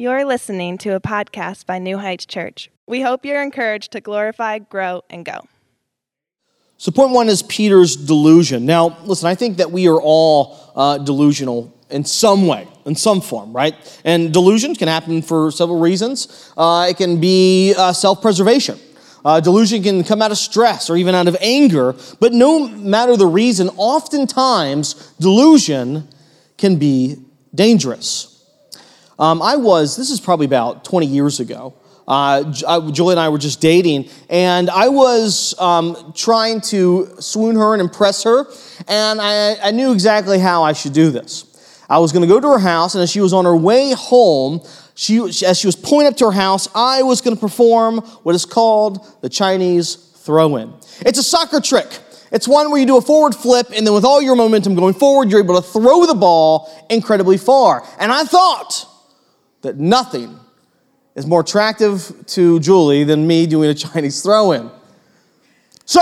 You're listening to a podcast by New Heights Church. We hope you're encouraged to glorify, grow, and go. So, point one is Peter's delusion. Now, listen, I think that we are all uh, delusional in some way, in some form, right? And delusions can happen for several reasons. Uh, it can be uh, self preservation. Uh, delusion can come out of stress or even out of anger, but no matter the reason, oftentimes delusion can be dangerous. Um, I was, this is probably about 20 years ago. Uh, Julie and I were just dating, and I was um, trying to swoon her and impress her, and I, I knew exactly how I should do this. I was going to go to her house, and as she was on her way home, she, as she was pulling up to her house, I was going to perform what is called the Chinese throw in. It's a soccer trick. It's one where you do a forward flip, and then with all your momentum going forward, you're able to throw the ball incredibly far. And I thought, that nothing is more attractive to Julie than me doing a Chinese throw in. So,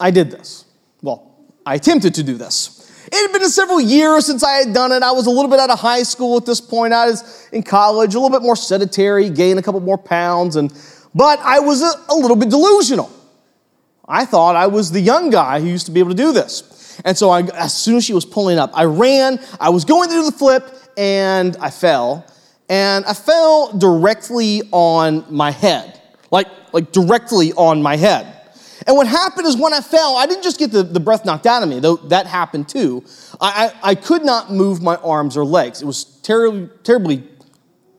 I did this. Well, I attempted to do this. It had been several years since I had done it. I was a little bit out of high school at this point. I was in college, a little bit more sedentary, gained a couple more pounds, and but I was a, a little bit delusional. I thought I was the young guy who used to be able to do this. And so I, as soon as she was pulling up, I ran, I was going to do the flip, and I fell and I fell directly on my head, like, like directly on my head. And what happened is when I fell, I didn't just get the, the breath knocked out of me, though that happened too. I, I, I could not move my arms or legs. It was terribly, terribly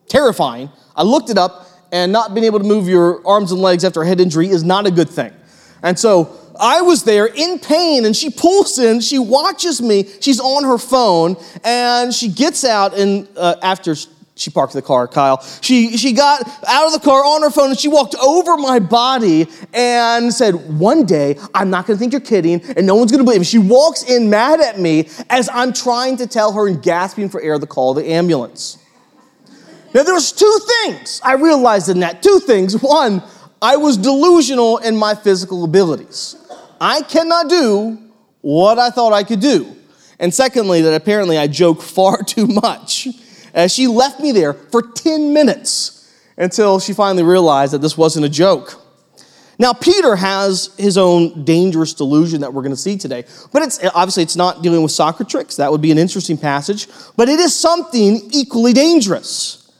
terrifying. I looked it up, and not being able to move your arms and legs after a head injury is not a good thing. And so I was there in pain, and she pulls in, she watches me, she's on her phone, and she gets out, and uh, after she parked the car, Kyle. She, she got out of the car on her phone and she walked over my body and said, One day, I'm not gonna think you're kidding and no one's gonna believe me. She walks in mad at me as I'm trying to tell her and gasping for air to call the ambulance. Now, there was two things I realized in that. Two things. One, I was delusional in my physical abilities. I cannot do what I thought I could do. And secondly, that apparently I joke far too much. As she left me there for 10 minutes until she finally realized that this wasn't a joke. Now, Peter has his own dangerous delusion that we're going to see today. But it's obviously it's not dealing with soccer tricks. That would be an interesting passage. But it is something equally dangerous.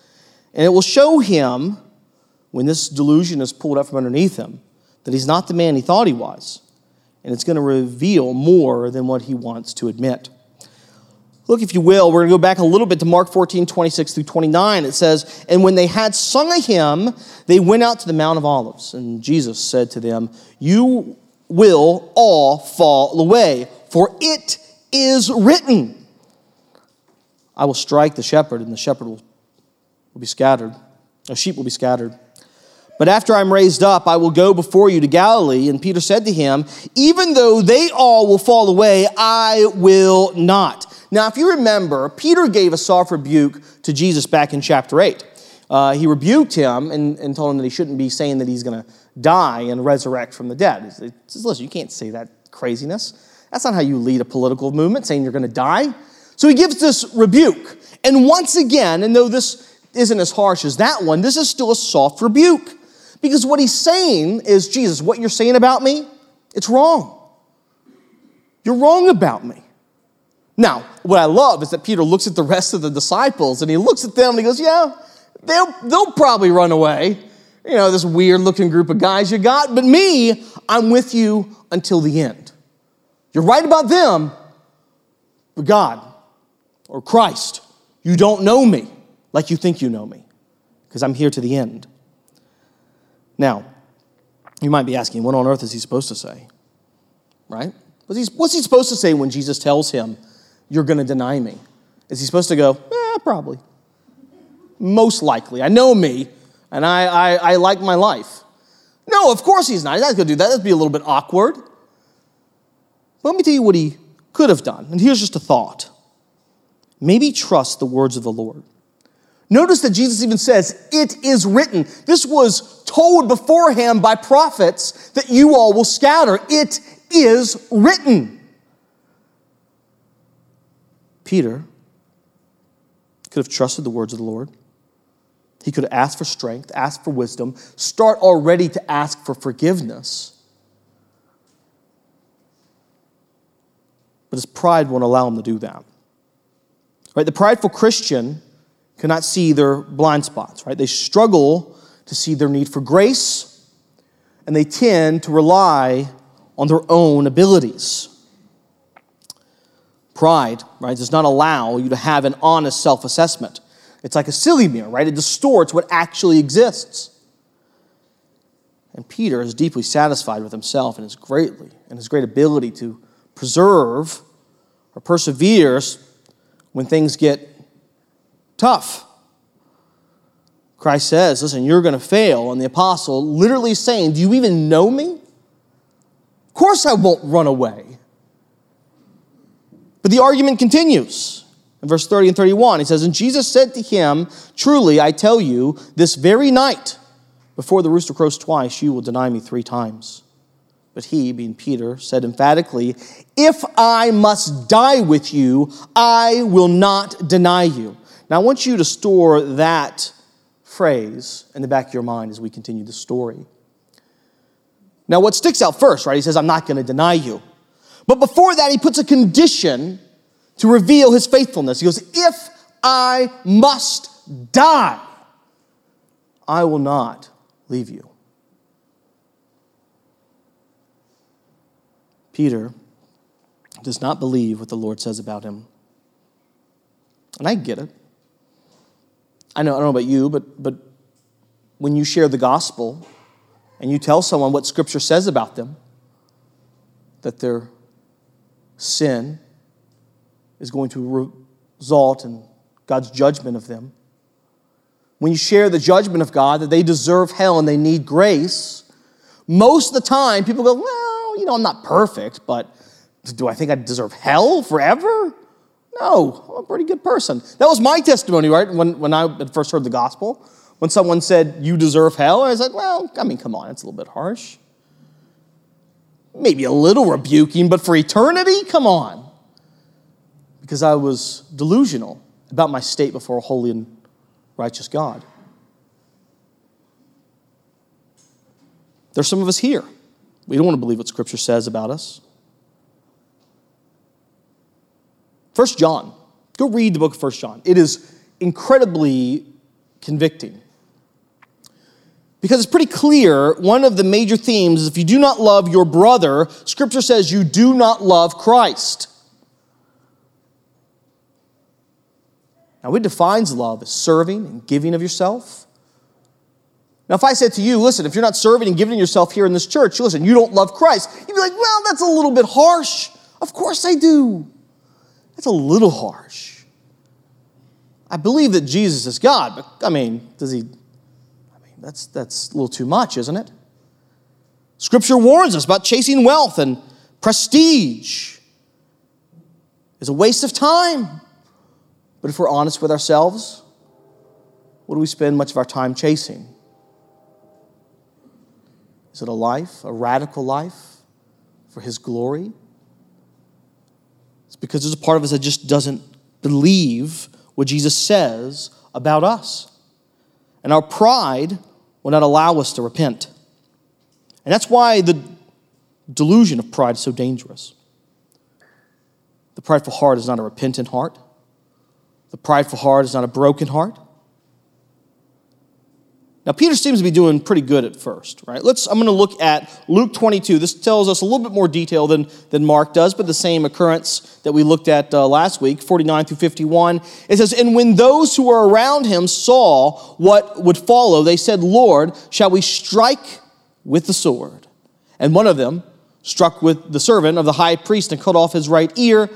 And it will show him, when this delusion is pulled up from underneath him, that he's not the man he thought he was. And it's going to reveal more than what he wants to admit. Look, if you will, we're going to go back a little bit to Mark 14, 26 through 29. It says, And when they had sung a hymn, they went out to the Mount of Olives. And Jesus said to them, You will all fall away, for it is written, I will strike the shepherd, and the shepherd will, will be scattered. The sheep will be scattered. But after I'm raised up, I will go before you to Galilee. And Peter said to him, Even though they all will fall away, I will not. Now, if you remember, Peter gave a soft rebuke to Jesus back in chapter 8. Uh, he rebuked him and, and, told him that he shouldn't be saying that he's going to die and resurrect from the dead. He says, Listen, you can't say that craziness. That's not how you lead a political movement, saying you're going to die. So he gives this rebuke. And once again, and though this isn't as harsh as that one, this is still a soft rebuke. Because what he's saying is, Jesus, what you're saying about me, it's wrong. You're wrong about me. Now, what I love is that Peter looks at the rest of the disciples and he looks at them and he goes, Yeah, they'll, they'll probably run away. You know, this weird looking group of guys you got, but me, I'm with you until the end. You're right about them, but God or Christ, you don't know me like you think you know me because I'm here to the end. Now, you might be asking, what on earth is he supposed to say? Right? What's he, what's he supposed to say when Jesus tells him, you're going to deny me? Is he supposed to go, eh, probably? Most likely. I know me, and I, I, I like my life. No, of course he's not. He's not going to do that. That'd be a little bit awkward. But let me tell you what he could have done. And here's just a thought. Maybe trust the words of the Lord. Notice that Jesus even says, It is written. This was told beforehand by prophets that you all will scatter. It is written. Peter could have trusted the words of the Lord. He could have asked for strength, asked for wisdom, start already to ask for forgiveness. But his pride won't allow him to do that. Right? The prideful Christian cannot see their blind spots, right? They struggle to see their need for grace, and they tend to rely on their own abilities. Pride, right, does not allow you to have an honest self assessment. It's like a silly mirror, right? It distorts what actually exists. And Peter is deeply satisfied with himself and his greatly and his great ability to preserve or perseveres when things get tough. Christ says, Listen, you're going to fail. And the apostle literally saying, Do you even know me? Of course I won't run away. But the argument continues. In verse 30 and 31, he says, And Jesus said to him, Truly, I tell you, this very night, before the rooster crows twice, you will deny me three times. But he, being Peter, said emphatically, If I must die with you, I will not deny you. Now, I want you to store that phrase in the back of your mind as we continue the story. Now, what sticks out first, right? He says, I'm not going to deny you. But before that, he puts a condition to reveal his faithfulness. He goes, If I must die, I will not leave you. Peter does not believe what the Lord says about him. And I get it. I know, I don't know about you, but, but when you share the gospel and you tell someone what Scripture says about them, that their sin is going to result in God's judgment of them, when you share the judgment of God, that they deserve hell and they need grace, most of the time people go, well, you know, I'm not perfect, but do I think I deserve hell forever? No, I'm a pretty good person. That was my testimony, right? When, when I first heard the gospel. When someone said, You deserve hell, I was like, Well, I mean, come on, it's a little bit harsh. Maybe a little rebuking, but for eternity, come on. Because I was delusional about my state before a holy and righteous God. There's some of us here. We don't want to believe what Scripture says about us. First John. Go read the book of First John. It is incredibly convicting. Because it's pretty clear, one of the major themes is if you do not love your brother, Scripture says you do not love Christ. Now, it defines love as serving and giving of yourself. Now, if I said to you, listen, if you're not serving and giving yourself here in this church, listen, you don't love Christ, you'd be like, well, that's a little bit harsh. Of course I do. That's a little harsh. I believe that Jesus is God, but I mean, does he? That's, that's a little too much, isn't it? Scripture warns us about chasing wealth and prestige is a waste of time. But if we're honest with ourselves, what do we spend much of our time chasing? Is it a life, a radical life for His glory? It's because there's a part of us that just doesn't believe what Jesus says about us. And our pride will not allow us to repent. And that's why the delusion of pride is so dangerous. The prideful heart is not a repentant heart. The prideful heart is not a broken heart. Now, Peter seems to be doing pretty good at first, right? Let's, I'm going to look at Luke 22. This tells us a little bit more detail than, than Mark does, but the same occurrence that we looked at uh, last week, 49 through 51. It says, And when those who were around him saw what would follow, they said, Lord, shall we strike with the sword? And one of them struck with the servant of the high priest and cut off his right ear.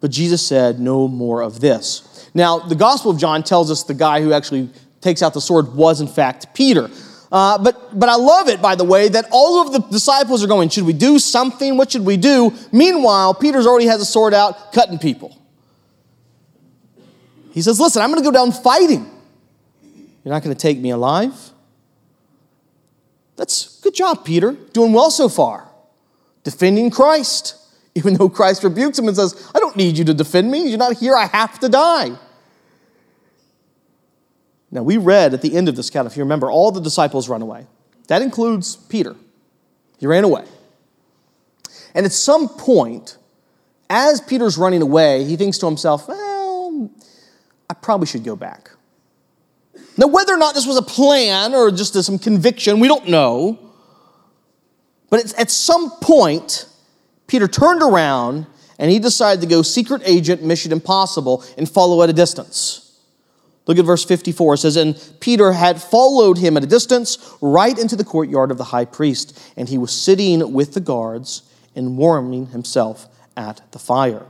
But Jesus said, No more of this. Now, the Gospel of John tells us the guy who actually takes out the sword was in fact Peter. Uh, but, but I love it, by the way, that all of the disciples are going, Should we do something? What should we do? Meanwhile, Peter's already has a sword out, cutting people. He says, Listen, I'm going to go down fighting. You're not going to take me alive? That's good job, Peter. Doing well so far. Defending Christ. Even though Christ rebukes him and says, I don't need you to defend me. You're not here. I have to die. Now, we read at the end of this account, if you remember, all the disciples run away. That includes Peter. He ran away. And at some point, as Peter's running away, he thinks to himself, well, I probably should go back. Now, whether or not this was a plan or just some conviction, we don't know. But at some point, Peter turned around and he decided to go secret agent, mission impossible, and follow at a distance. Look at verse 54. It says, And Peter had followed him at a distance right into the courtyard of the high priest, and he was sitting with the guards and warming himself at the fire.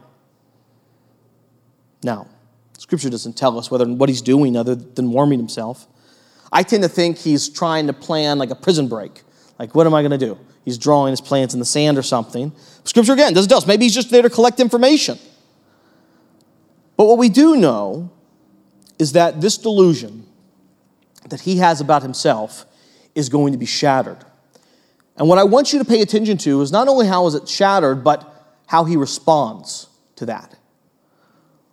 Now, Scripture doesn't tell us whether what he's doing other than warming himself. I tend to think he's trying to plan like a prison break. Like, what am I going to do? He's drawing his plans in the sand or something. Scripture again doesn't tell us. Maybe he's just there to collect information. But what we do know is that this delusion that he has about himself is going to be shattered. And what I want you to pay attention to is not only how is it shattered, but how he responds to that.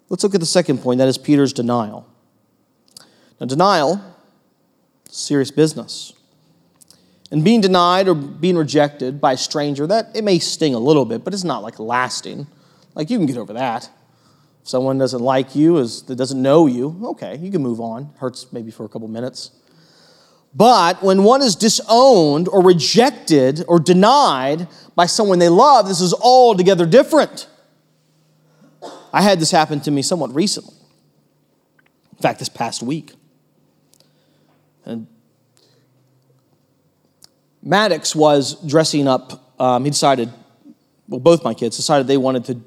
Let's look at the second point, that is Peter's denial. Now, denial, serious business. And being denied or being rejected by a stranger, that it may sting a little bit, but it's not like lasting. Like you can get over that. If someone doesn't like you, is that doesn't know you, okay, you can move on. Hurts maybe for a couple minutes. But when one is disowned or rejected or denied by someone they love, this is altogether different. I had this happen to me somewhat recently. In fact, this past week. And Maddox was dressing up. Um, he decided, well, both my kids decided they wanted to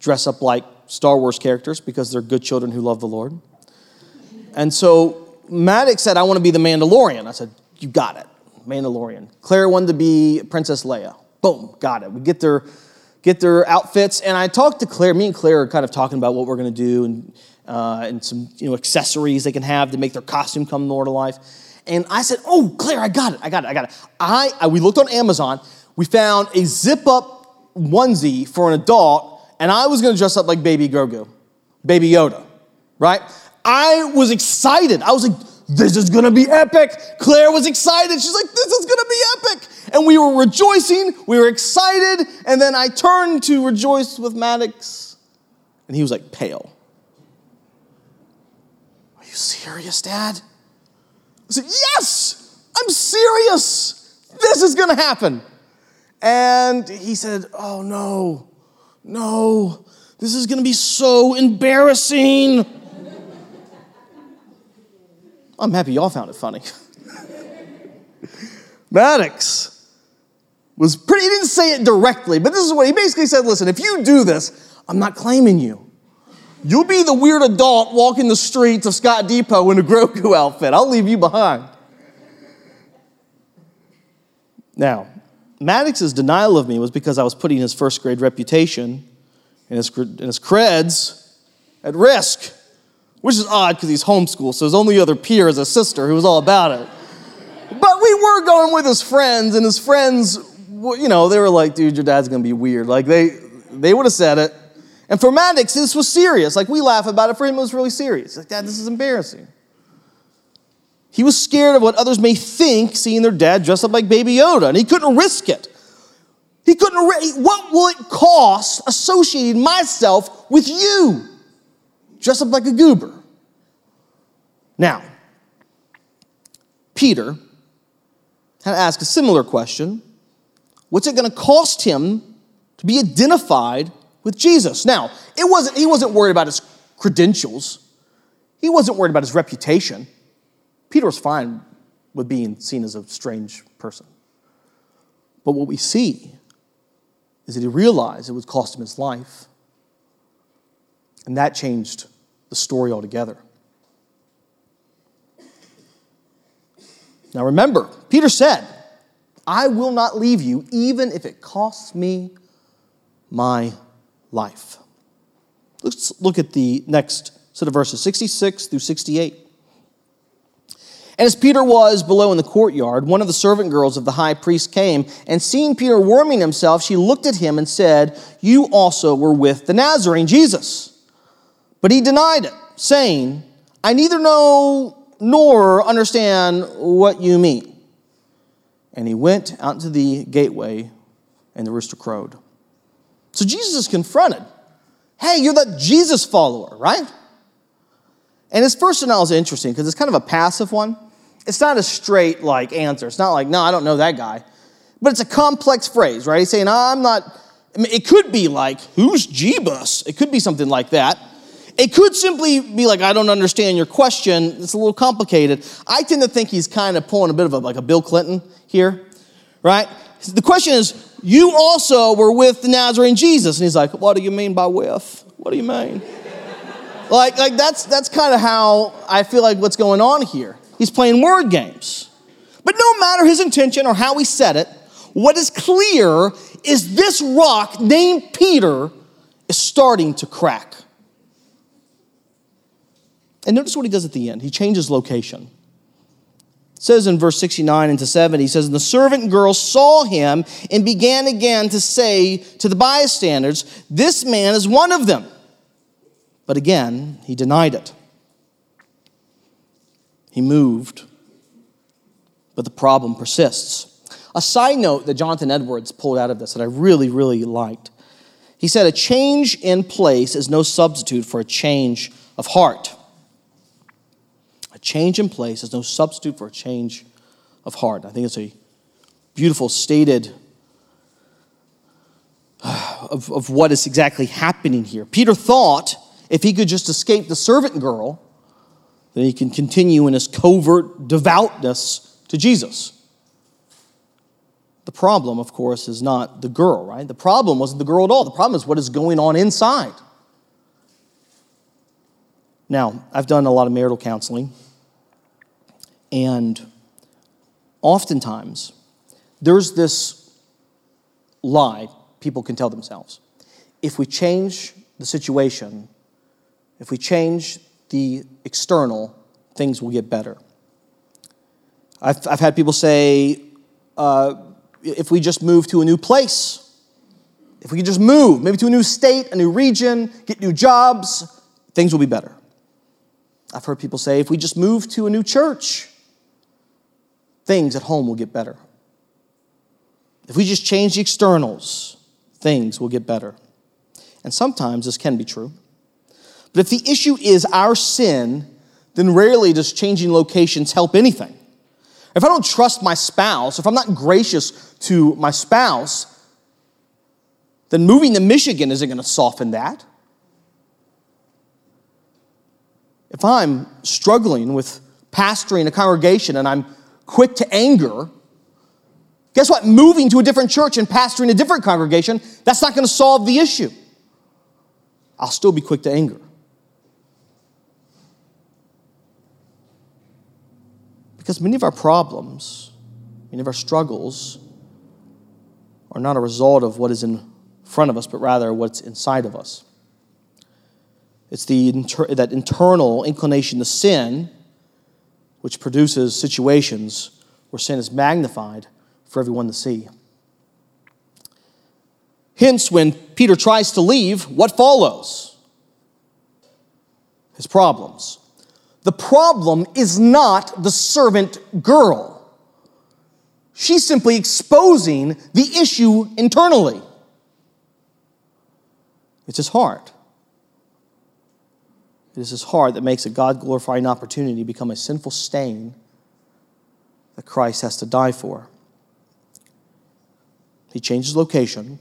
dress up like Star Wars characters because they're good children who love the Lord. And so Maddox said, I want to be the Mandalorian. I said, You got it, Mandalorian. Claire wanted to be Princess Leia. Boom, got it. We get their get their outfits. And I talked to Claire. Me and Claire are kind of talking about what we're going to do and, uh, and some you know, accessories they can have to make their costume come more to life. And I said, Oh, Claire, I got it. I got it. I got it. I, I we looked on Amazon. We found a zip up onesie for an adult, and I was to dress up like Baby Grogu, Baby Yoda, right? I was excited. I was like, this is gonna be epic. Claire was excited. She's like, this is gonna be epic. And we were rejoicing, we were excited, and then I turned to rejoice with Maddox, and he was like pale. Are you serious, Dad? I said, Yes, I'm serious. This is gonna happen. And he said, Oh no, no, this is gonna be so embarrassing. I'm happy y'all found it funny. Maddox was pretty, he didn't say it directly, but this is what he basically said listen, if you do this, I'm not claiming you. You'll be the weird adult walking the streets of Scott Depot in a Grogu outfit. I'll leave you behind. Now, Maddox's denial of me was because I was putting his first grade reputation and his, and his creds at risk, which is odd because he's homeschooled, so his only other peer is a sister who was all about it. But we were going with his friends, and his friends, you know, they were like, dude, your dad's gonna be weird. Like, they, they would have said it. And for Maddox, this was serious. Like, we laugh about it. For him, it was really serious. Like, Dad, this is embarrassing. He was scared of what others may think seeing their dad dressed up like Baby Yoda, and he couldn't risk it. He couldn't, what will it cost associating myself with you? Dress up like a goober. Now, Peter had to ask a similar question What's it going to cost him to be identified with Jesus? Now, it wasn't, he wasn't worried about his credentials, he wasn't worried about his reputation. Peter was fine with being seen as a strange person. But what we see is that he realized it would cost him his life. And that changed the story altogether. Now remember, Peter said, I will not leave you even if it costs me my life. Let's look at the next set of verses 66 through 68. And as Peter was below in the courtyard, one of the servant girls of the high priest came, and seeing Peter warming himself, she looked at him and said, You also were with the Nazarene, Jesus. But he denied it, saying, I neither know nor understand what you mean. And he went out into the gateway, and the rooster crowed. So Jesus is confronted. Hey, you're the Jesus follower, right? And his first denial is interesting because it's kind of a passive one. It's not a straight like answer. It's not like, no, I don't know that guy. But it's a complex phrase, right? He's saying, I'm not, I mean, it could be like, who's Jebus? It could be something like that. It could simply be like, I don't understand your question. It's a little complicated. I tend to think he's kind of pulling a bit of a, like a Bill Clinton here, right? The question is, you also were with the Nazarene Jesus. And he's like, what do you mean by with? What do you mean? like, like that's, that's kind of how I feel like what's going on here. He's playing word games. But no matter his intention or how he said it, what is clear is this rock named Peter is starting to crack. And notice what he does at the end. He changes location. It says in verse 69 and to 70, he says, And the servant girl saw him and began again to say to the bystanders, This man is one of them. But again, he denied it. He moved, but the problem persists. A side note that Jonathan Edwards pulled out of this that I really, really liked. He said, A change in place is no substitute for a change of heart. A change in place is no substitute for a change of heart. I think it's a beautiful stated of, of what is exactly happening here. Peter thought if he could just escape the servant girl, then he can continue in his covert devoutness to Jesus. The problem, of course, is not the girl, right? The problem wasn't the girl at all. The problem is what is going on inside. Now, I've done a lot of marital counseling. And oftentimes, there's this lie people can tell themselves. If we change the situation, if we change the external, things will get better. I've, I've had people say, uh, if we just move to a new place, if we could just move, maybe to a new state, a new region, get new jobs, things will be better. I've heard people say, if we just move to a new church, things at home will get better. If we just change the externals, things will get better. And sometimes this can be true. But if the issue is our sin, then rarely does changing locations help anything. If I don't trust my spouse, if I'm not gracious to my spouse, then moving to Michigan isn't going to soften that. If I'm struggling with pastoring a congregation and I'm quick to anger, guess what? Moving to a different church and pastoring a different congregation, that's not going to solve the issue. I'll still be quick to anger. Because many of our problems, many of our struggles, are not a result of what is in front of us, but rather what's inside of us. It's the inter- that internal inclination to sin which produces situations where sin is magnified for everyone to see. Hence, when Peter tries to leave, what follows? His problems. The problem is not the servant girl. She's simply exposing the issue internally. It's his heart. It is his heart that makes a God glorifying opportunity become a sinful stain that Christ has to die for. He changes location,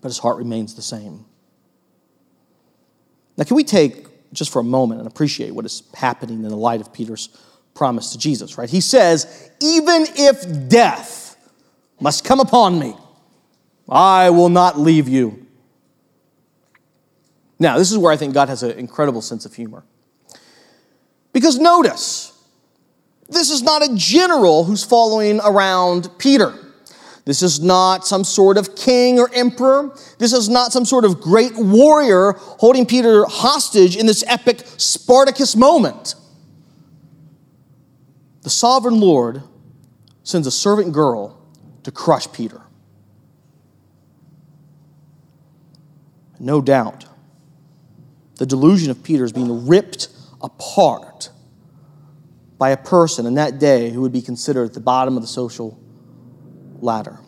but his heart remains the same. Now, can we take just for a moment and appreciate what is happening in the light of Peter's promise to Jesus, right? He says, Even if death must come upon me, I will not leave you. Now, this is where I think God has an incredible sense of humor. Because notice, this is not a general who's following around Peter. This is not some sort of king or emperor. This is not some sort of great warrior holding Peter hostage in this epic Spartacus moment. The sovereign Lord sends a servant girl to crush Peter. No doubt, the delusion of Peter is being ripped apart by a person in that day who would be considered at the bottom of the social ladder.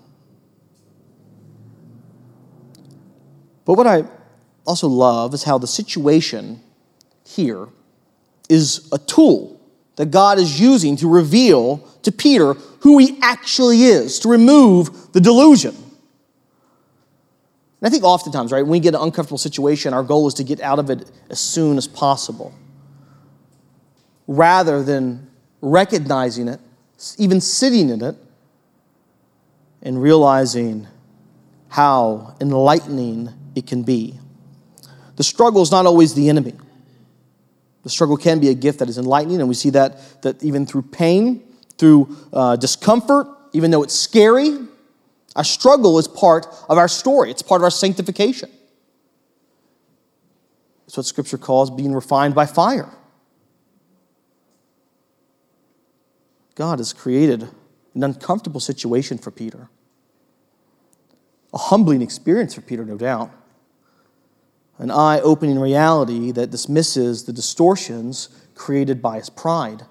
But what I also love is how the situation here is a tool that God is using to reveal to Peter who he actually is, to remove the delusion. And I think oftentimes, right, when we get an uncomfortable situation, our goal is to get out of it as soon as possible rather than recognizing it, even sitting in it, and realizing how enlightening it can be. The struggle is not always the enemy. The struggle can be a gift that is enlightening, and we see that, that even through pain, through uh, discomfort, even though it's scary, our struggle is part of our story, it's part of our sanctification. It's what Scripture calls being refined by fire. God has created an uncomfortable situation for Peter, a humbling experience for Peter, no doubt, an eye opening reality that dismisses the distortions created by his pride.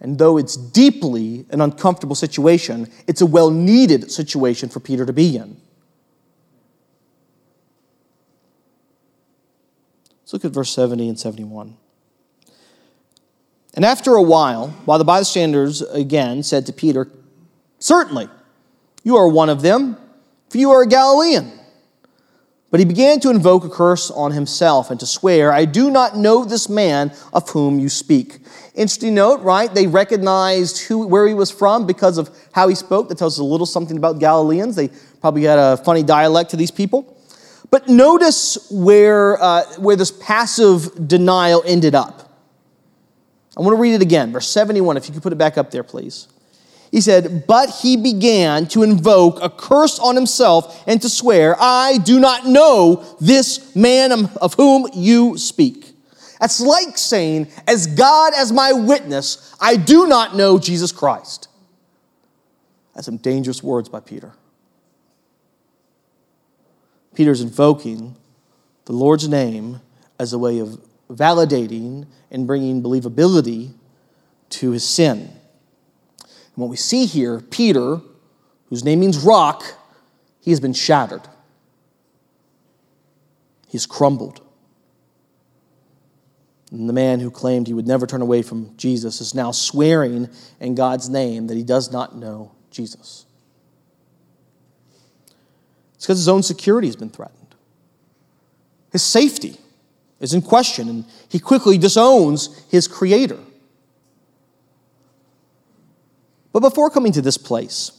And though it's deeply an uncomfortable situation, it's a well needed situation for Peter to be in. Let's look at verse 70 and 71. And after a while, while the bystanders again said to Peter, Certainly, you are one of them, for you are a Galilean. But he began to invoke a curse on himself and to swear, I do not know this man of whom you speak. Interesting note, right? They recognized who, where he was from because of how he spoke. That tells us a little something about Galileans. They probably had a funny dialect to these people. But notice where, uh, where this passive denial ended up. I want to read it again, verse 71, if you could put it back up there, please. He said, But he began to invoke a curse on himself and to swear, I do not know this man of whom you speak. That's like saying, As God as my witness, I do not know Jesus Christ. That's some dangerous words by Peter. Peter's invoking the Lord's name as a way of validating and bringing believability to his sin. And what we see here, Peter, whose name means rock, he has been shattered. He's crumbled. And the man who claimed he would never turn away from Jesus is now swearing in God's name that he does not know Jesus. It's because his own security has been threatened, his safety is in question, and he quickly disowns his creator. But before coming to this place,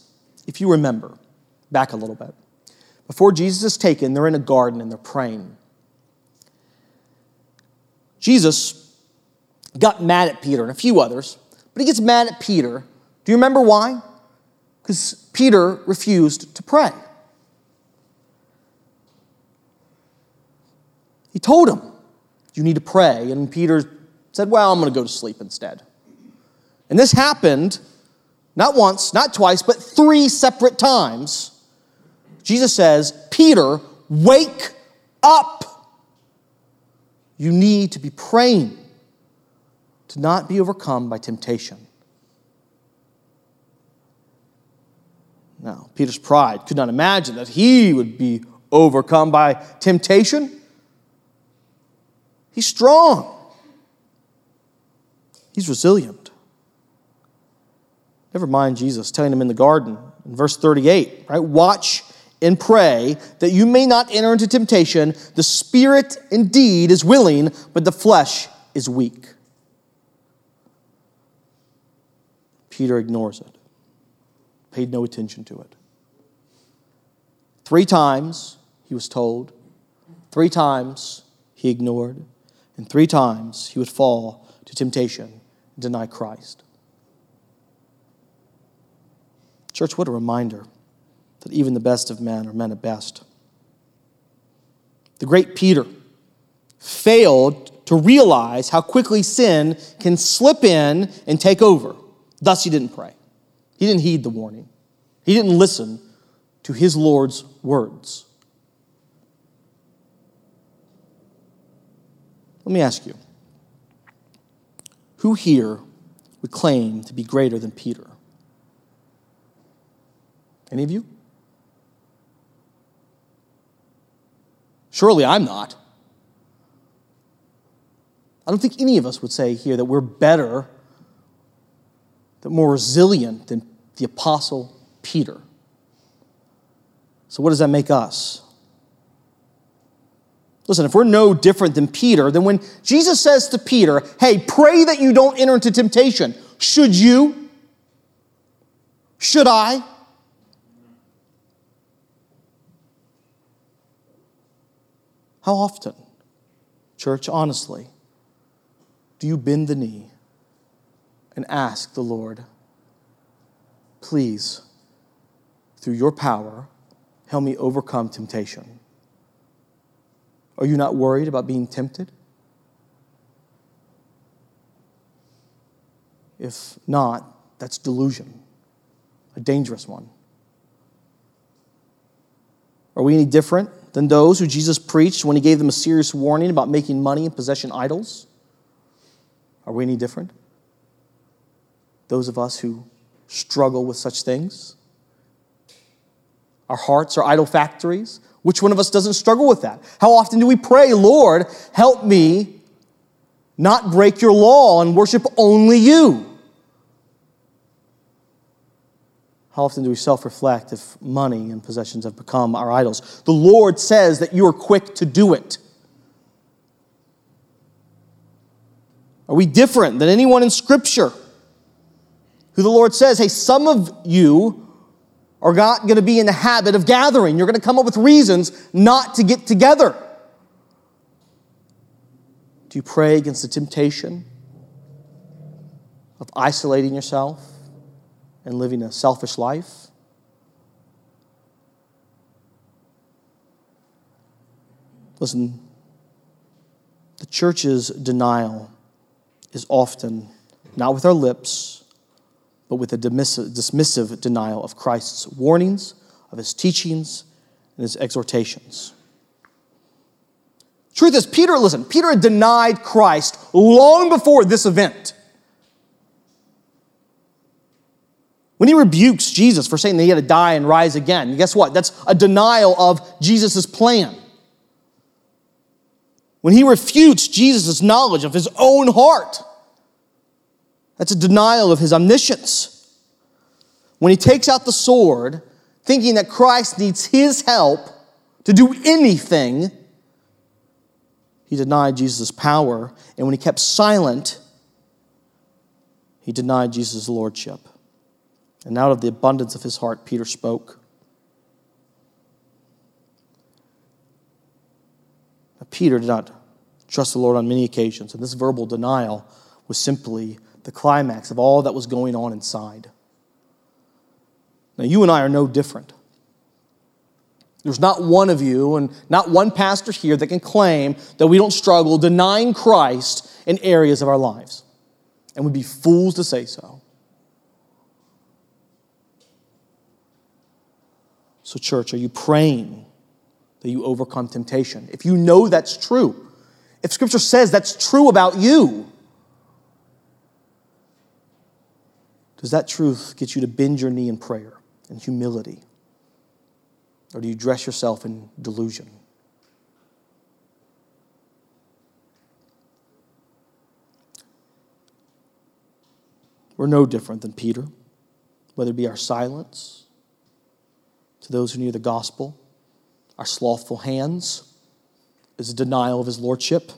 if you remember, back a little bit, before Jesus is taken, they're in a garden and they're praying. Jesus got mad at Peter and a few others, but he gets mad at Peter. Do you remember why? Because Peter refused to pray. He told him, you need to pray. And Peter said, Well, I'm going to go to sleep instead. And this happened not once, not twice, but three separate times. Jesus says, Peter, wake up. You need to be praying to not be overcome by temptation. Now, Peter's pride could not imagine that he would be overcome by temptation. He's strong. He's resilient. Never mind Jesus telling him in the garden in verse 38, right? Watch and pray that you may not enter into temptation. The spirit indeed is willing, but the flesh is weak. Peter ignores it, paid no attention to it. Three times he was told, three times he ignored and three times he would fall to temptation and deny Christ. Church, what a reminder that even the best of men are men at best. The great Peter failed to realize how quickly sin can slip in and take over. Thus, he didn't pray. He didn't heed the warning. He didn't listen to his Lord's words. Let me ask you Who here would claim to be greater than Peter? Any of you? Surely I'm not. I don't think any of us would say here that we're better, that more resilient than the Apostle Peter. So, what does that make us? Listen, if we're no different than Peter, then when Jesus says to Peter, hey, pray that you don't enter into temptation, should you? Should I? How often, church, honestly, do you bend the knee and ask the Lord, please, through your power, help me overcome temptation? Are you not worried about being tempted? If not, that's delusion, a dangerous one. Are we any different than those who Jesus preached when he gave them a serious warning about making money and possession idols? Are we any different? Those of us who struggle with such things? Our hearts are idol factories. Which one of us doesn't struggle with that? How often do we pray, Lord, help me not break your law and worship only you? How often do we self reflect if money and possessions have become our idols? The Lord says that you are quick to do it. Are we different than anyone in Scripture who the Lord says, hey, some of you are not going to be in the habit of gathering? You're going to come up with reasons not to get together. Do you pray against the temptation of isolating yourself? and living a selfish life. Listen, the church's denial is often not with our lips, but with a dismissive denial of Christ's warnings, of his teachings, and his exhortations. Truth is, Peter, listen, Peter had denied Christ long before this event. When he rebukes Jesus for saying that he had to die and rise again, guess what? That's a denial of Jesus' plan. When he refutes Jesus' knowledge of his own heart, that's a denial of his omniscience. When he takes out the sword, thinking that Christ needs his help to do anything, he denied Jesus' power. And when he kept silent, he denied Jesus' lordship. And out of the abundance of his heart, Peter spoke. Peter did not trust the Lord on many occasions, and this verbal denial was simply the climax of all that was going on inside. Now, you and I are no different. There's not one of you and not one pastor here that can claim that we don't struggle denying Christ in areas of our lives. And we'd be fools to say so. So, church, are you praying that you overcome temptation? If you know that's true, if Scripture says that's true about you, does that truth get you to bend your knee in prayer and humility? Or do you dress yourself in delusion? We're no different than Peter, whether it be our silence to those who knew the gospel. Our slothful hands is a denial of his lordship.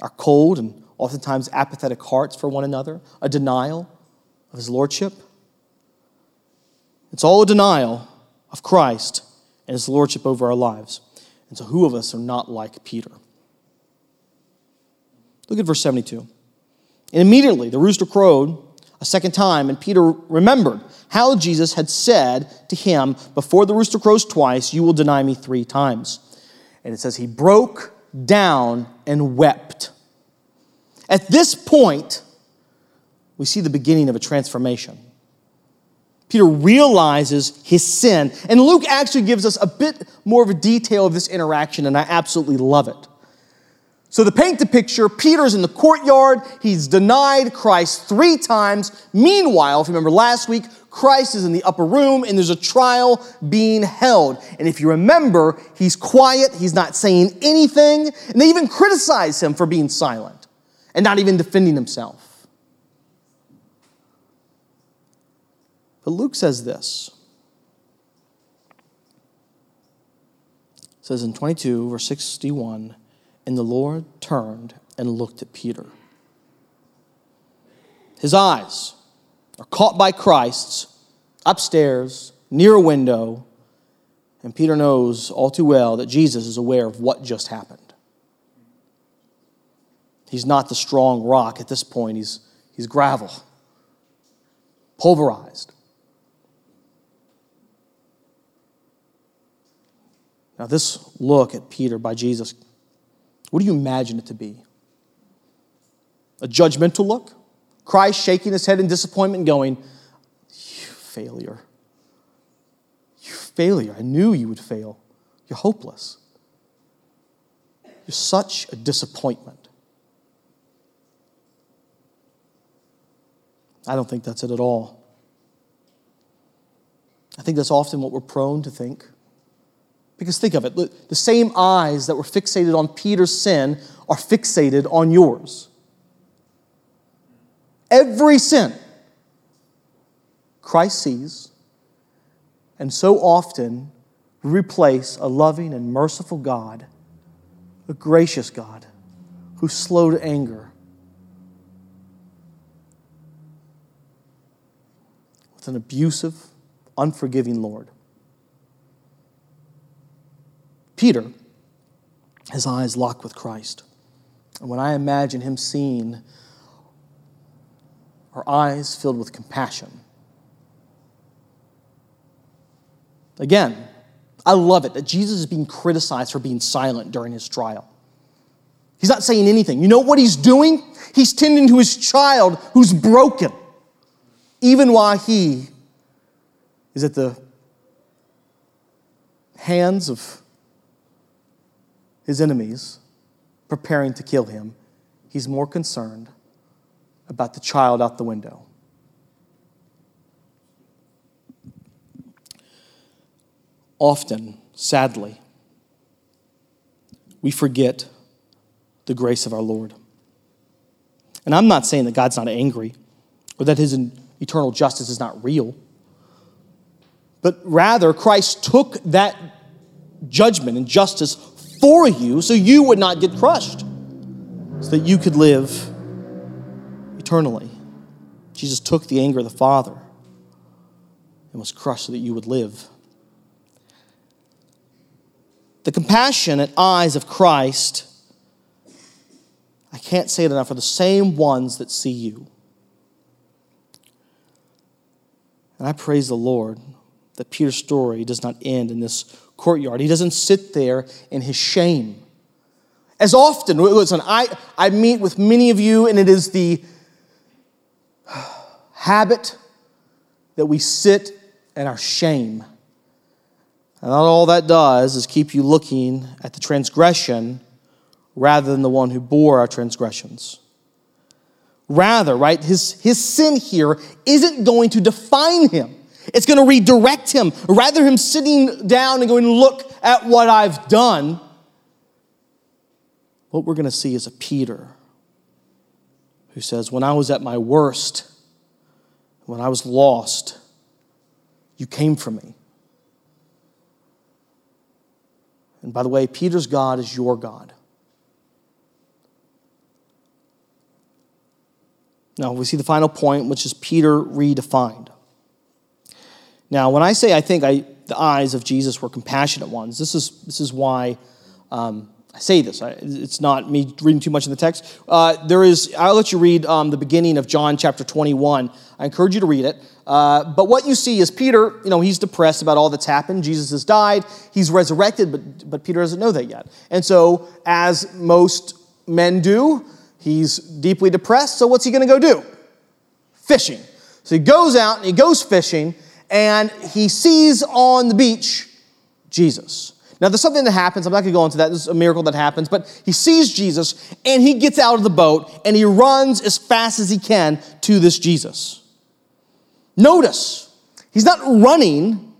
Our cold and oftentimes apathetic hearts for one another, a denial of his lordship. It's all a denial of Christ and his lordship over our lives. And so, who of us are not like Peter? Look at verse 72. And immediately the rooster crowed a second time, and Peter remembered how Jesus had said to him, Before the rooster crows twice, you will deny me three times. And it says, He broke down and wept. At this point, we see the beginning of a transformation. Peter realizes his sin. And Luke actually gives us a bit more of a detail of this interaction, and I absolutely love it. So, to paint the picture, Peter's in the courtyard. He's denied Christ three times. Meanwhile, if you remember last week, Christ is in the upper room and there's a trial being held. And if you remember, he's quiet, he's not saying anything, and they even criticize him for being silent and not even defending himself. But Luke says this. It says in 22, verse 61, and the Lord turned and looked at Peter. His eyes are caught by Christ's upstairs near a window, and Peter knows all too well that Jesus is aware of what just happened. He's not the strong rock at this point, he's, he's gravel, pulverized. Now, this look at Peter by Jesus what do you imagine it to be? A judgmental look? Christ shaking his head in disappointment, going, You failure. You failure. I knew you would fail. You're hopeless. You're such a disappointment. I don't think that's it at all. I think that's often what we're prone to think. Because think of it the same eyes that were fixated on Peter's sin are fixated on yours. Every sin Christ sees, and so often replace a loving and merciful God, a gracious God who's slow to anger, with an abusive, unforgiving Lord. Peter, his eyes locked with Christ. And when I imagine him seeing our eyes filled with compassion, again, I love it that Jesus is being criticized for being silent during his trial. He's not saying anything. You know what he's doing? He's tending to his child who's broken, even while he is at the hands of his enemies preparing to kill him, he's more concerned about the child out the window. Often, sadly, we forget the grace of our Lord. And I'm not saying that God's not angry or that his eternal justice is not real, but rather, Christ took that judgment and justice for you so you would not get crushed, so that you could live eternally. Jesus took the anger of the Father and was crushed so that you would live. The compassionate eyes of Christ, I can't say it enough, are the same ones that see you. And I praise the Lord that Peter's story does not end in this courtyard. He doesn't sit there in his shame. As often, listen, I, I meet with many of you, and it is the habit that we sit in our shame. And all that does is keep you looking at the transgression rather than the one who bore our transgressions. Rather, right, his, his sin here isn't going to define him. It's going to redirect him. Rather him sitting down and going, look at what I've done, what we're going to see is a Peter who says, When I was at my worst, when I was lost, you came for me. And by the way, Peter's God is your God. Now, we see the final point, which is Peter redefined. Now, when I say I think I, the eyes of Jesus were compassionate ones, this is, this is why um, I say this. I, it's not me reading too much in the text. Uh, there is, I'll let you read um, the beginning of John chapter 21. I encourage you to read it. Uh, but what you see is Peter, you know, he's depressed about all that's happened. Jesus has died. He's resurrected, but, but Peter doesn't know that yet. And so, as most men do, he's deeply depressed. So, what's he going to go do? Fishing. So, he goes out and he goes fishing and he sees on the beach Jesus. Now, there's something that happens. I'm not going to go into that. This is a miracle that happens. But he sees Jesus and he gets out of the boat and he runs as fast as he can to this Jesus. Notice, he's not running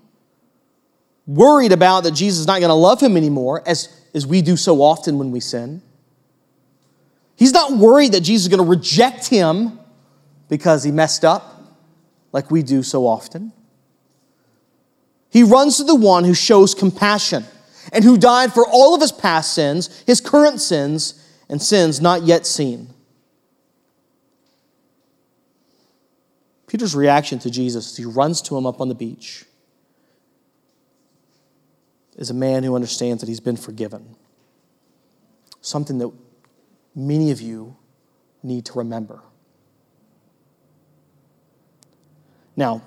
worried about that Jesus is not going to love him anymore, as, as we do so often when we sin. He's not worried that Jesus is going to reject him because he messed up, like we do so often. He runs to the one who shows compassion and who died for all of his past sins, his current sins, and sins not yet seen. Peter's reaction to Jesus as he runs to him up on the beach is a man who understands that he's been forgiven. Something that many of you need to remember. Now,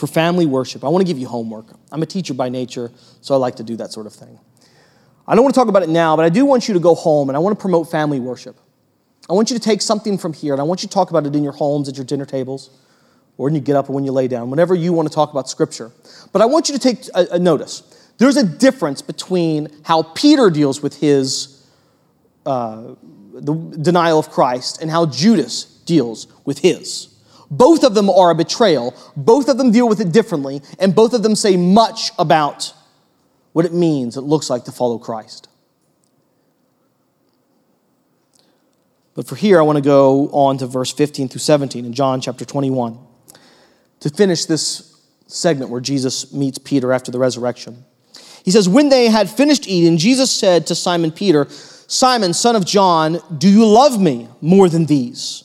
for family worship, I want to give you homework. I'm a teacher by nature, so I like to do that sort of thing. I don't want to talk about it now, but I do want you to go home and I want to promote family worship. I want you to take something from here and I want you to talk about it in your homes, at your dinner tables, or when you get up or when you lay down, whenever you want to talk about Scripture. But I want you to take a, a notice. There's a difference between how Peter deals with his uh, the denial of Christ and how Judas deals with his. Both of them are a betrayal. Both of them deal with it differently, and both of them say much about what it means, it looks like to follow Christ. But for here, I want to go on to verse 15 through 17 in John chapter 21 to finish this segment where Jesus meets Peter after the resurrection. He says, When they had finished eating, Jesus said to Simon Peter, Simon, son of John, do you love me more than these?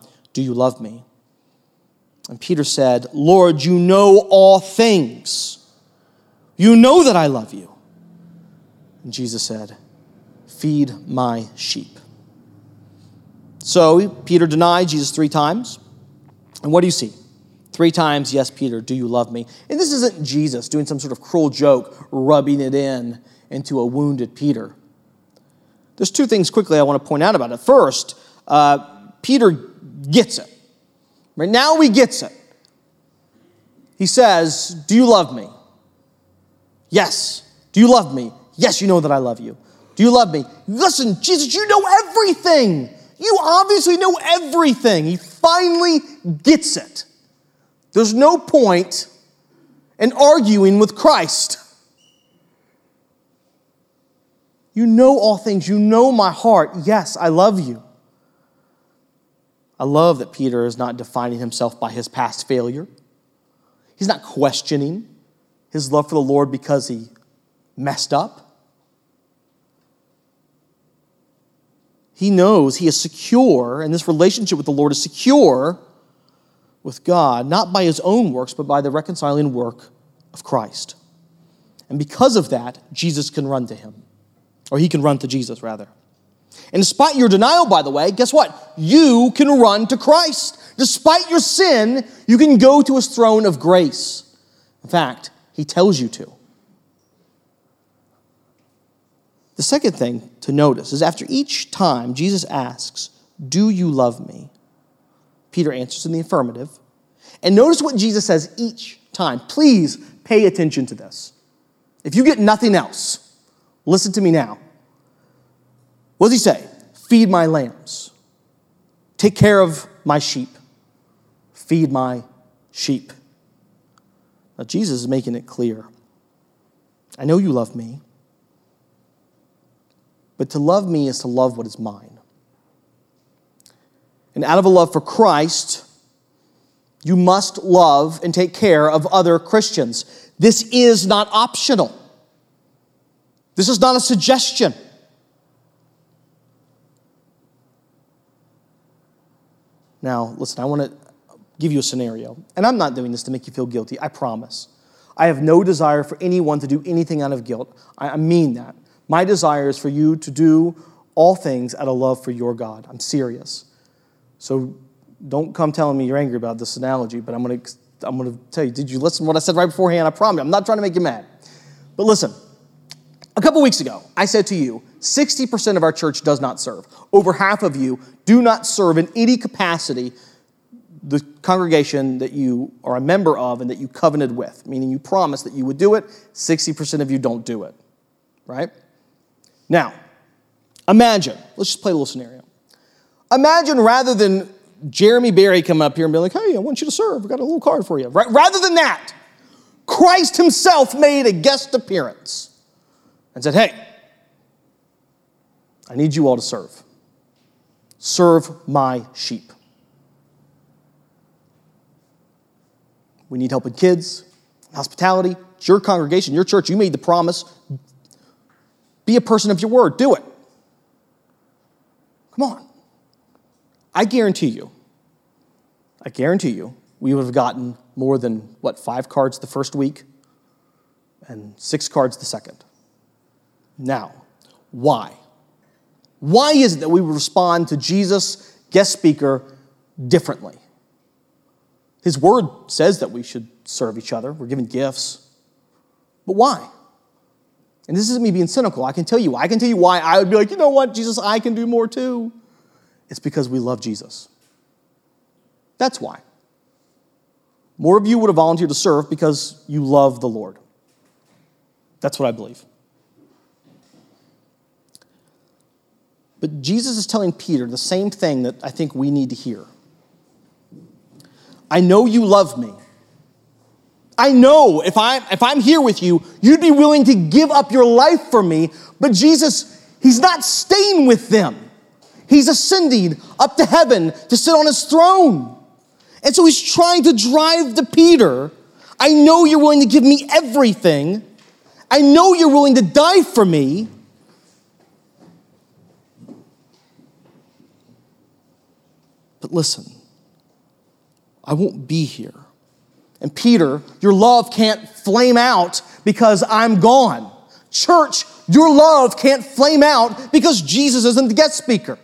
Do you love me? And Peter said, Lord, you know all things. You know that I love you. And Jesus said, Feed my sheep. So Peter denied Jesus three times. And what do you see? Three times, yes, Peter, do you love me? And this isn't Jesus doing some sort of cruel joke, rubbing it in into a wounded Peter. There's two things quickly I want to point out about it. First, uh, Peter gets it. Right now he gets it. He says, Do you love me? Yes. Do you love me? Yes, you know that I love you. Do you love me? Listen, Jesus, you know everything. You obviously know everything. He finally gets it. There's no point in arguing with Christ. You know all things. You know my heart. Yes, I love you. I love that Peter is not defining himself by his past failure. He's not questioning his love for the Lord because he messed up. He knows he is secure, and this relationship with the Lord is secure with God, not by his own works, but by the reconciling work of Christ. And because of that, Jesus can run to him. Or he can run to Jesus, rather. And despite your denial, by the way, guess what? You can run to Christ. Despite your sin, you can go to his throne of grace. In fact, he tells you to. The second thing to notice is after each time Jesus asks, Do you love me? Peter answers in the affirmative. And notice what Jesus says each time. Please pay attention to this. If you get nothing else, Listen to me now. What does he say? Feed my lambs. Take care of my sheep. Feed my sheep. Now, Jesus is making it clear. I know you love me, but to love me is to love what is mine. And out of a love for Christ, you must love and take care of other Christians. This is not optional. This is not a suggestion. Now, listen, I want to give you a scenario. And I'm not doing this to make you feel guilty, I promise. I have no desire for anyone to do anything out of guilt. I mean that. My desire is for you to do all things out of love for your God. I'm serious. So don't come telling me you're angry about this analogy, but I'm going to I'm going to tell you, did you listen to what I said right beforehand? I promise I'm not trying to make you mad. But listen, a couple weeks ago, I said to you, 60% of our church does not serve. Over half of you do not serve in any capacity the congregation that you are a member of and that you covenanted with, meaning you promised that you would do it. 60% of you don't do it, right? Now, imagine, let's just play a little scenario. Imagine rather than Jeremy Berry coming up here and being like, hey, I want you to serve. I've got a little card for you. Right? Rather than that, Christ himself made a guest appearance and said, hey, I need you all to serve. Serve my sheep. We need help with kids, hospitality. It's your congregation, your church. You made the promise. Be a person of your word. Do it. Come on. I guarantee you, I guarantee you, we would have gotten more than, what, five cards the first week and six cards the second. Now, why? Why is it that we respond to Jesus, guest speaker, differently? His word says that we should serve each other, we're given gifts. But why? And this isn't me being cynical. I can tell you, I can tell you why I would be like, you know what, Jesus, I can do more too. It's because we love Jesus. That's why. More of you would have volunteered to serve because you love the Lord. That's what I believe. But Jesus is telling Peter the same thing that I think we need to hear. I know you love me. I know if I'm, if I'm here with you, you'd be willing to give up your life for me. But Jesus, He's not staying with them. He's ascending up to heaven to sit on his throne. And so he's trying to drive to Peter. I know you're willing to give me everything. I know you're willing to die for me. But listen, I won't be here. And Peter, your love can't flame out because I'm gone. Church, your love can't flame out because Jesus isn't the guest speaker.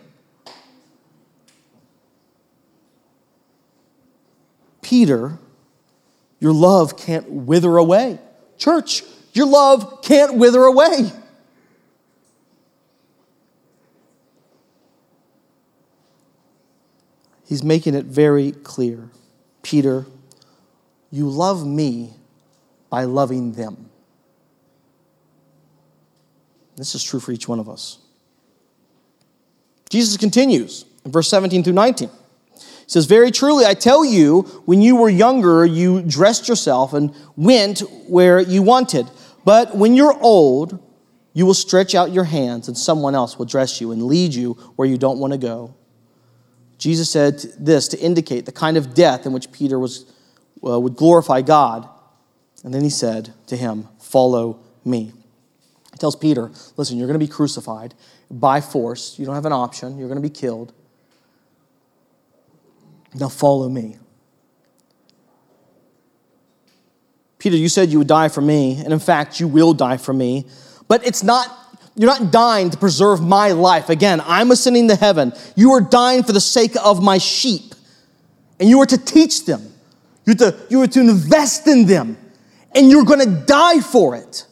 Peter, your love can't wither away. Church, your love can't wither away. He's making it very clear. Peter, you love me by loving them. This is true for each one of us. Jesus continues in verse 17 through 19 He says, Very truly, I tell you, when you were younger, you dressed yourself and went where you wanted. But when you're old, you will stretch out your hands, and someone else will dress you and lead you where you don't want to go. Jesus said this to indicate the kind of death in which Peter was, uh, would glorify God. And then he said to him, Follow me. He tells Peter, Listen, you're going to be crucified by force. You don't have an option. You're going to be killed. Now follow me. Peter, you said you would die for me, and in fact, you will die for me. But it's not, you're not dying to preserve my life. Again, I'm ascending to heaven. You are dying for the sake of my sheep. And you are to teach them. You're to, you are to invest in them. And you're going to die for it.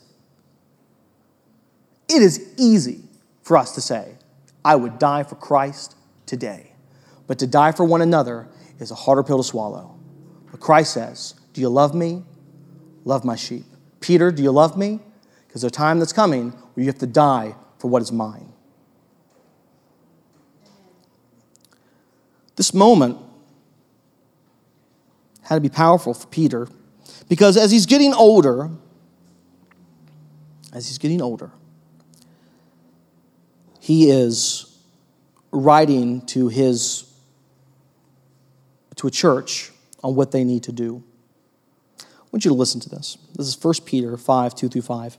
It is easy for us to say, I would die for Christ today. But to die for one another is a harder pill to swallow. But Christ says, Do you love me? Love my sheep. Peter, do you love me? Because there's a time that's coming where you have to die for what is mine. This moment had to be powerful for Peter because as he's getting older, as he's getting older, he is writing to his to a church on what they need to do. I want you to listen to this. This is 1 Peter 5 2 through 5.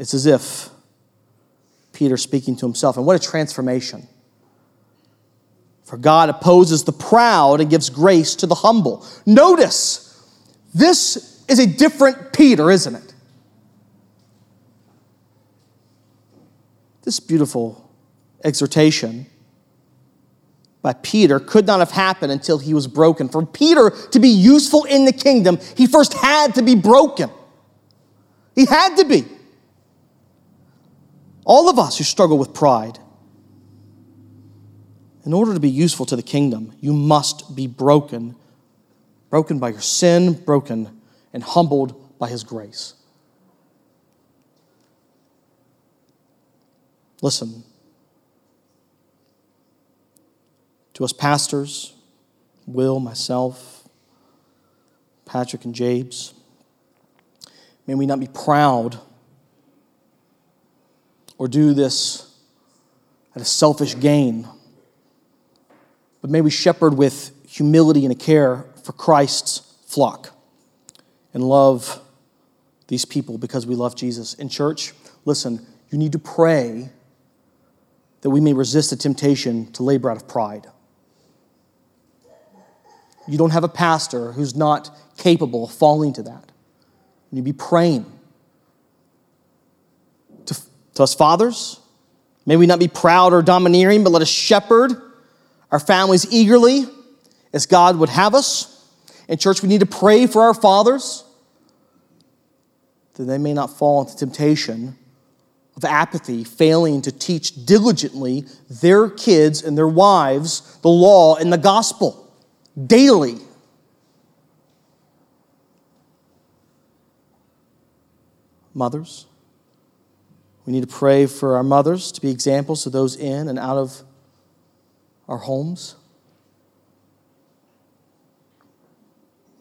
It's as if Peter speaking to himself. And what a transformation. For God opposes the proud and gives grace to the humble. Notice, this is a different Peter, isn't it? This beautiful exhortation by Peter could not have happened until he was broken. For Peter to be useful in the kingdom, he first had to be broken. He had to be. All of us who struggle with pride. In order to be useful to the kingdom, you must be broken. Broken by your sin, broken and humbled by his grace. Listen, to us pastors, Will, myself, Patrick, and Jabes, may we not be proud or do this at a selfish gain. But may we shepherd with humility and a care for Christ's flock and love these people because we love Jesus. In church, listen, you need to pray that we may resist the temptation to labor out of pride. You don't have a pastor who's not capable of falling to that. You need to be praying to us fathers, may we not be proud or domineering, but let us shepherd our families eagerly as God would have us. In church, we need to pray for our fathers that they may not fall into temptation of apathy, failing to teach diligently their kids and their wives the law and the gospel daily. Mothers, we need to pray for our mothers to be examples to those in and out of our homes.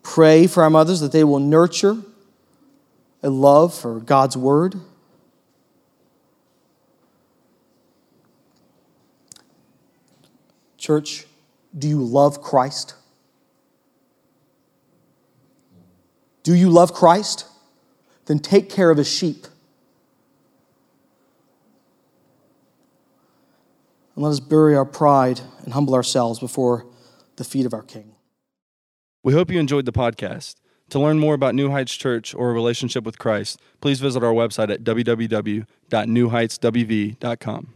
Pray for our mothers that they will nurture a love for God's word. Church, do you love Christ? Do you love Christ? Then take care of his sheep. And let us bury our pride and humble ourselves before the feet of our King. We hope you enjoyed the podcast. To learn more about New Heights Church or a relationship with Christ, please visit our website at www.newheightswv.com.